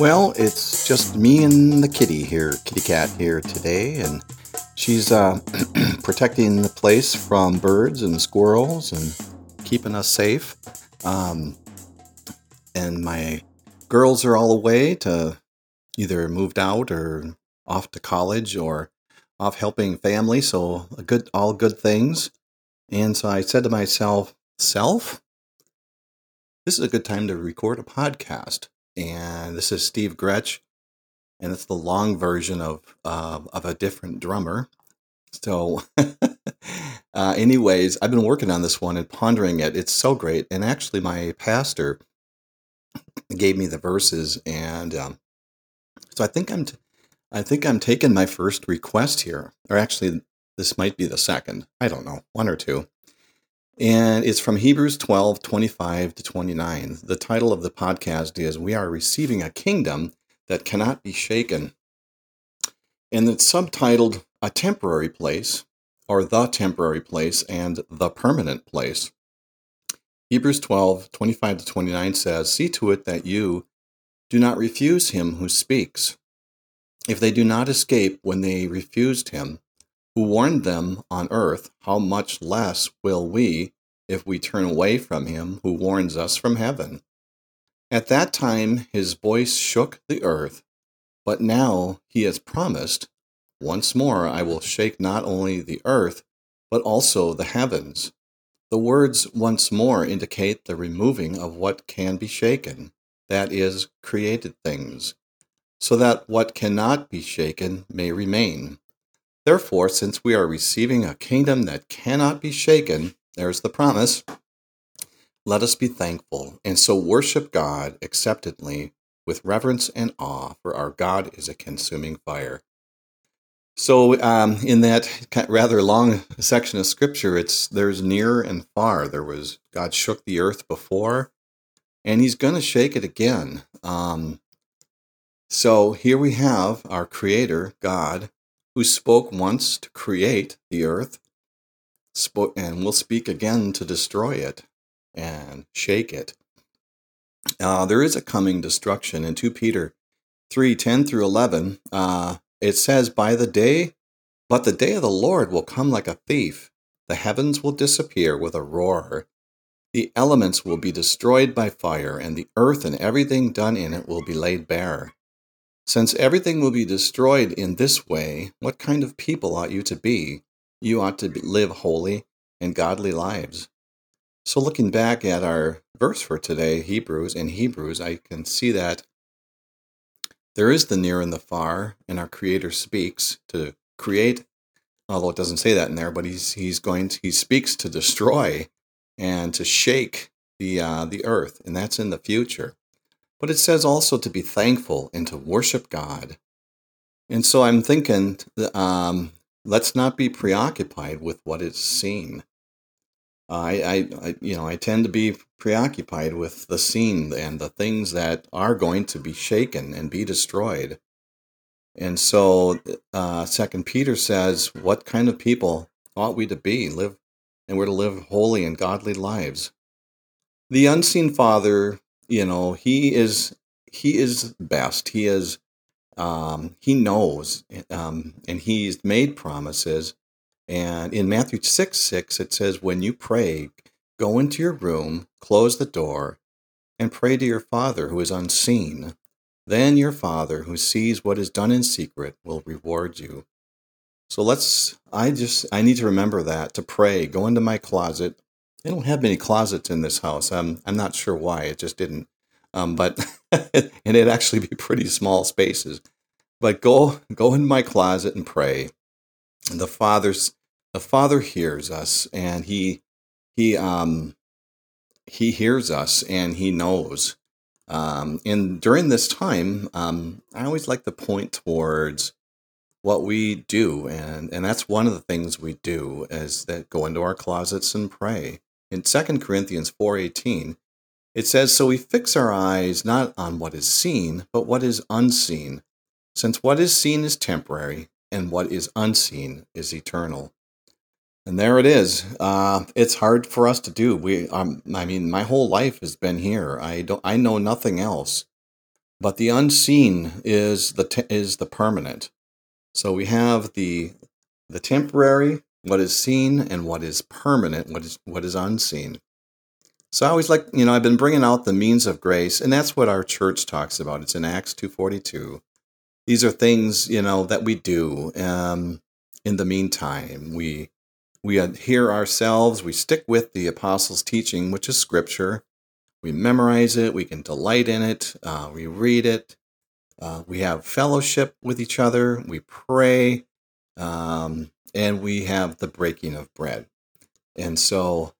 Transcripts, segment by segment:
Well, it's just me and the kitty here, kitty cat here today, and she's uh, protecting the place from birds and squirrels and keeping us safe. Um, and my girls are all away to either moved out or off to college or off helping family, so a good, all good things. And so I said to myself, self, this is a good time to record a podcast and this is Steve Gretsch, and it's the long version of uh, of a different drummer. So, uh, anyways, I've been working on this one and pondering it. It's so great, and actually, my pastor gave me the verses, and um, so I think I'm t- I think I'm taking my first request here, or actually, this might be the second. I don't know, one or two. And it's from Hebrews 12, 25 to 29. The title of the podcast is We Are Receiving a Kingdom That Cannot Be Shaken. And it's subtitled A Temporary Place, or The Temporary Place, and The Permanent Place. Hebrews 12, 25 to 29 says, See to it that you do not refuse him who speaks. If they do not escape when they refused him, who warned them on earth, how much less will we if we turn away from him who warns us from heaven? At that time his voice shook the earth, but now he has promised, Once more I will shake not only the earth, but also the heavens. The words once more indicate the removing of what can be shaken, that is, created things, so that what cannot be shaken may remain. Therefore, since we are receiving a kingdom that cannot be shaken, there's the promise, let us be thankful and so worship God acceptantly with reverence and awe, for our God is a consuming fire. So, um, in that rather long section of scripture, it's there's near and far. There was God shook the earth before, and He's going to shake it again. Um, so here we have our Creator, God, who spoke once to create the earth, spoke and will speak again to destroy it and shake it. Uh, there is a coming destruction in 2 Peter 3 10 through 11. Uh, it says, By the day, but the day of the Lord will come like a thief. The heavens will disappear with a roar. The elements will be destroyed by fire, and the earth and everything done in it will be laid bare. Since everything will be destroyed in this way, what kind of people ought you to be? You ought to live holy and godly lives. So, looking back at our verse for today, Hebrews, in Hebrews, I can see that there is the near and the far, and our Creator speaks to create, although it doesn't say that in there, but he's, he's going to, he speaks to destroy and to shake the, uh, the earth, and that's in the future. But it says also to be thankful and to worship God. And so I'm thinking, um, let's not be preoccupied with what is seen. I, I, I, you know, I tend to be preoccupied with the seen and the things that are going to be shaken and be destroyed. And so, uh, Second Peter says, "What kind of people ought we to be? Live, and we're to live holy and godly lives." The unseen Father you know he is he is best. He is um, he knows um, and he's made promises. And in matthew 6 6 it says when you pray go into your room close the door and pray to your father who is unseen. Then your father who sees what is done in secret will reward you. So let's i just i need to remember that to pray go into my closet they don't have many closets in this house. I'm I'm not sure why. It just didn't. Um, but and it'd actually be pretty small spaces. But go go in my closet and pray. And the father's the father hears us, and he he um he hears us, and he knows. Um, and during this time, um, I always like to point towards what we do, and and that's one of the things we do is that go into our closets and pray in 2 Corinthians 4:18, it says, "So we fix our eyes not on what is seen, but what is unseen, since what is seen is temporary, and what is unseen is eternal." And there it is. Uh, it's hard for us to do. We, um, I mean, my whole life has been here. I don't, I know nothing else. but the unseen is the te- is the permanent. So we have the the temporary, what is seen, and what is permanent, what is what is unseen. So I always like, you know, I've been bringing out the means of grace, and that's what our church talks about. It's in Acts two forty two. These are things, you know, that we do. Um, in the meantime, we we adhere ourselves. We stick with the apostles' teaching, which is Scripture. We memorize it. We can delight in it. Uh, we read it. Uh, we have fellowship with each other. We pray, um, and we have the breaking of bread. And so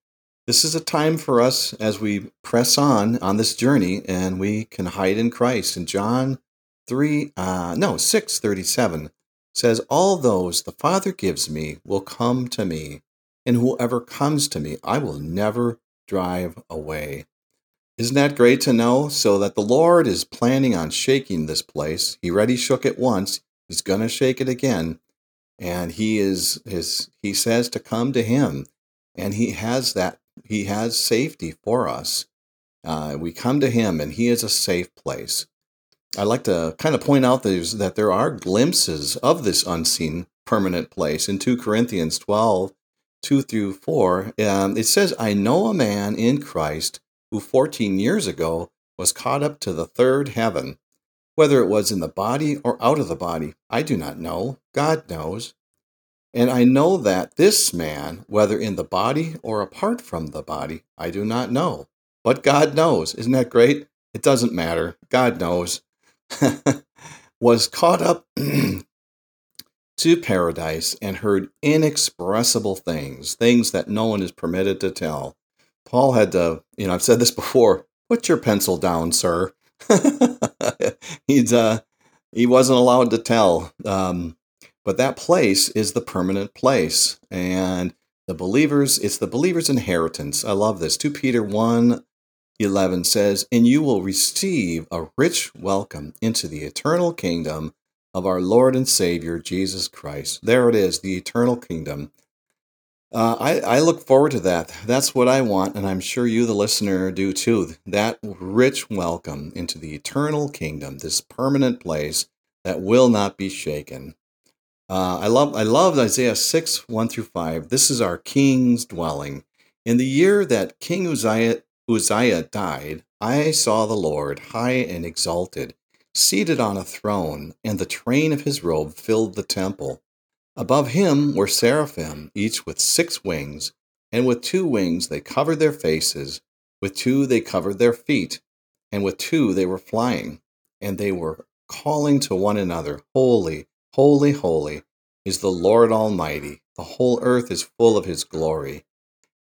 this is a time for us as we press on on this journey and we can hide in Christ. And John 3, uh, no, 637 says, All those the Father gives me will come to me, and whoever comes to me, I will never drive away. Isn't that great to know? So that the Lord is planning on shaking this place. He already shook it once. He's going to shake it again. And he is his he says to come to him and he has that he has safety for us. Uh, we come to Him, and He is a safe place. I like to kind of point out that there are glimpses of this unseen permanent place in 2 Corinthians 12, 2 through 4. Um, it says, I know a man in Christ who 14 years ago was caught up to the third heaven. Whether it was in the body or out of the body, I do not know. God knows. And I know that this man, whether in the body or apart from the body, I do not know. But God knows. Isn't that great? It doesn't matter. God knows. was caught up to paradise and heard inexpressible things, things that no one is permitted to tell. Paul had to, you know, I've said this before, put your pencil down, sir. He's, uh, he wasn't allowed to tell. Um, but that place is the permanent place. And the believers, it's the believer's inheritance. I love this. 2 Peter 1 11 says, And you will receive a rich welcome into the eternal kingdom of our Lord and Savior, Jesus Christ. There it is, the eternal kingdom. Uh, I, I look forward to that. That's what I want, and I'm sure you, the listener, do too. That rich welcome into the eternal kingdom, this permanent place that will not be shaken. Uh, I love I love Isaiah 6, 1 through 5. This is our king's dwelling. In the year that King Uzziah, Uzziah died, I saw the Lord high and exalted, seated on a throne, and the train of his robe filled the temple. Above him were seraphim, each with six wings, and with two wings they covered their faces, with two they covered their feet, and with two they were flying, and they were calling to one another, Holy, Holy, holy is the Lord Almighty. The whole earth is full of his glory.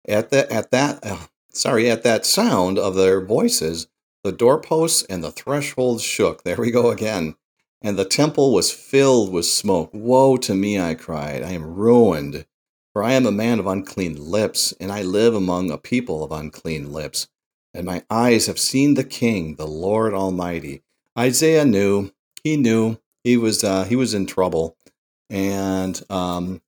At that, at that, uh, sorry, at that sound of their voices, the doorposts and the thresholds shook. There we go again. And the temple was filled with smoke. Woe to me, I cried. I am ruined, for I am a man of unclean lips, and I live among a people of unclean lips. And my eyes have seen the King, the Lord Almighty. Isaiah knew, he knew he was uh, he was in trouble, and um,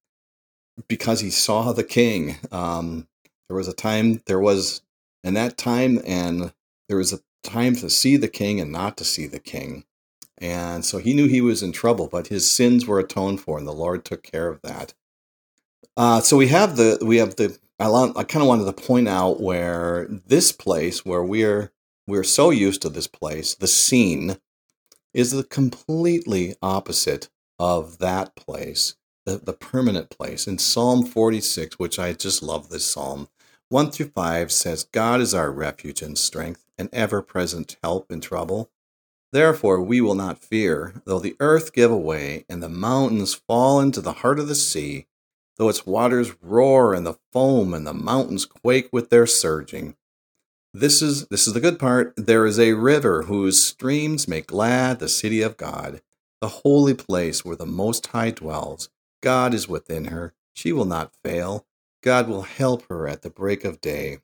because he saw the king, um, there was a time there was in that time, and there was a time to see the king and not to see the king, and so he knew he was in trouble, but his sins were atoned for, and the Lord took care of that. Uh, so we have the we have the I, I kind of wanted to point out where this place where we're we're so used to this place, the seen is the completely opposite of that place, the, the permanent place. In Psalm 46, which I just love this psalm, 1 through 5 says, God is our refuge and strength, an ever present help in trouble. Therefore, we will not fear, though the earth give away and the mountains fall into the heart of the sea, though its waters roar and the foam and the mountains quake with their surging. This is this is the good part. There is a river whose streams make glad the city of God, the holy place where the Most High dwells. God is within her. She will not fail. God will help her at the break of day.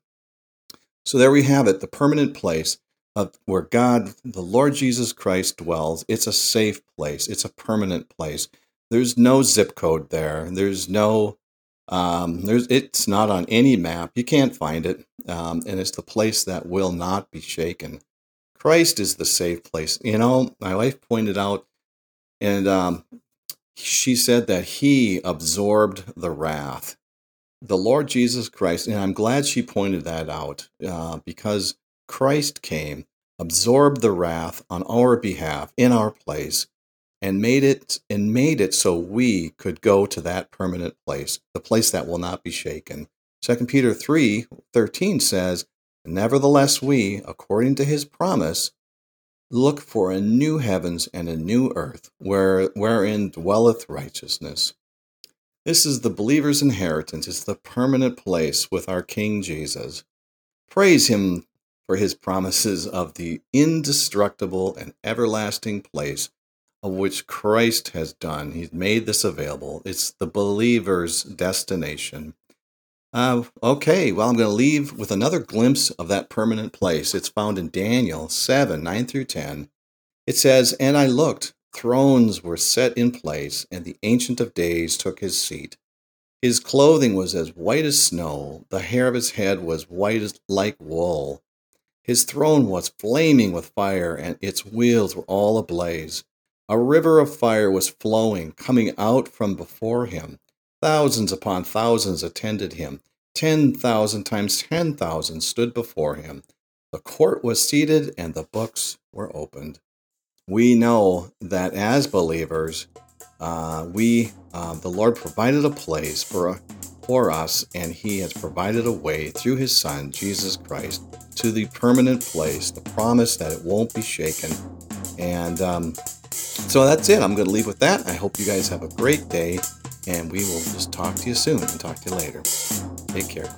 So there we have it, the permanent place of where God, the Lord Jesus Christ dwells. It's a safe place. It's a permanent place. There's no zip code there. There's no um, there's, it's not on any map. You can't find it. Um, and it's the place that will not be shaken. Christ is the safe place. You know, my wife pointed out, and um, she said that he absorbed the wrath. The Lord Jesus Christ, and I'm glad she pointed that out uh, because Christ came, absorbed the wrath on our behalf in our place, and made it and made it so we could go to that permanent place, the place that will not be shaken. 2 Peter 3 13 says, Nevertheless, we, according to his promise, look for a new heavens and a new earth, where, wherein dwelleth righteousness. This is the believer's inheritance. It's the permanent place with our King Jesus. Praise him for his promises of the indestructible and everlasting place of which Christ has done. He's made this available. It's the believer's destination. Uh, okay, well, I'm going to leave with another glimpse of that permanent place. It's found in Daniel 7 9 through 10. It says, And I looked, thrones were set in place, and the Ancient of Days took his seat. His clothing was as white as snow, the hair of his head was white as like wool. His throne was flaming with fire, and its wheels were all ablaze. A river of fire was flowing, coming out from before him. Thousands upon thousands attended him. Ten thousand times ten thousand stood before him. The court was seated and the books were opened. We know that as believers, uh, we uh, the Lord provided a place for for us, and He has provided a way through His Son Jesus Christ to the permanent place, the promise that it won't be shaken. And um, so that's it. I'm going to leave with that. I hope you guys have a great day and we will just talk to you soon and talk to you later. Take care.